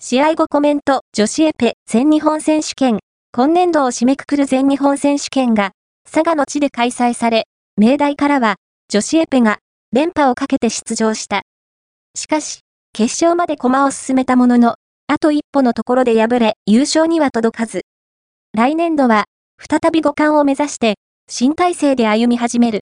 試合後コメント、女子エペ全日本選手権、今年度を締めくくる全日本選手権が、佐賀の地で開催され、明大からは、女子エペが、連覇をかけて出場した。しかし、決勝まで駒を進めたものの、あと一歩のところで敗れ、優勝には届かず。来年度は、再び五冠を目指して、新体制で歩み始める。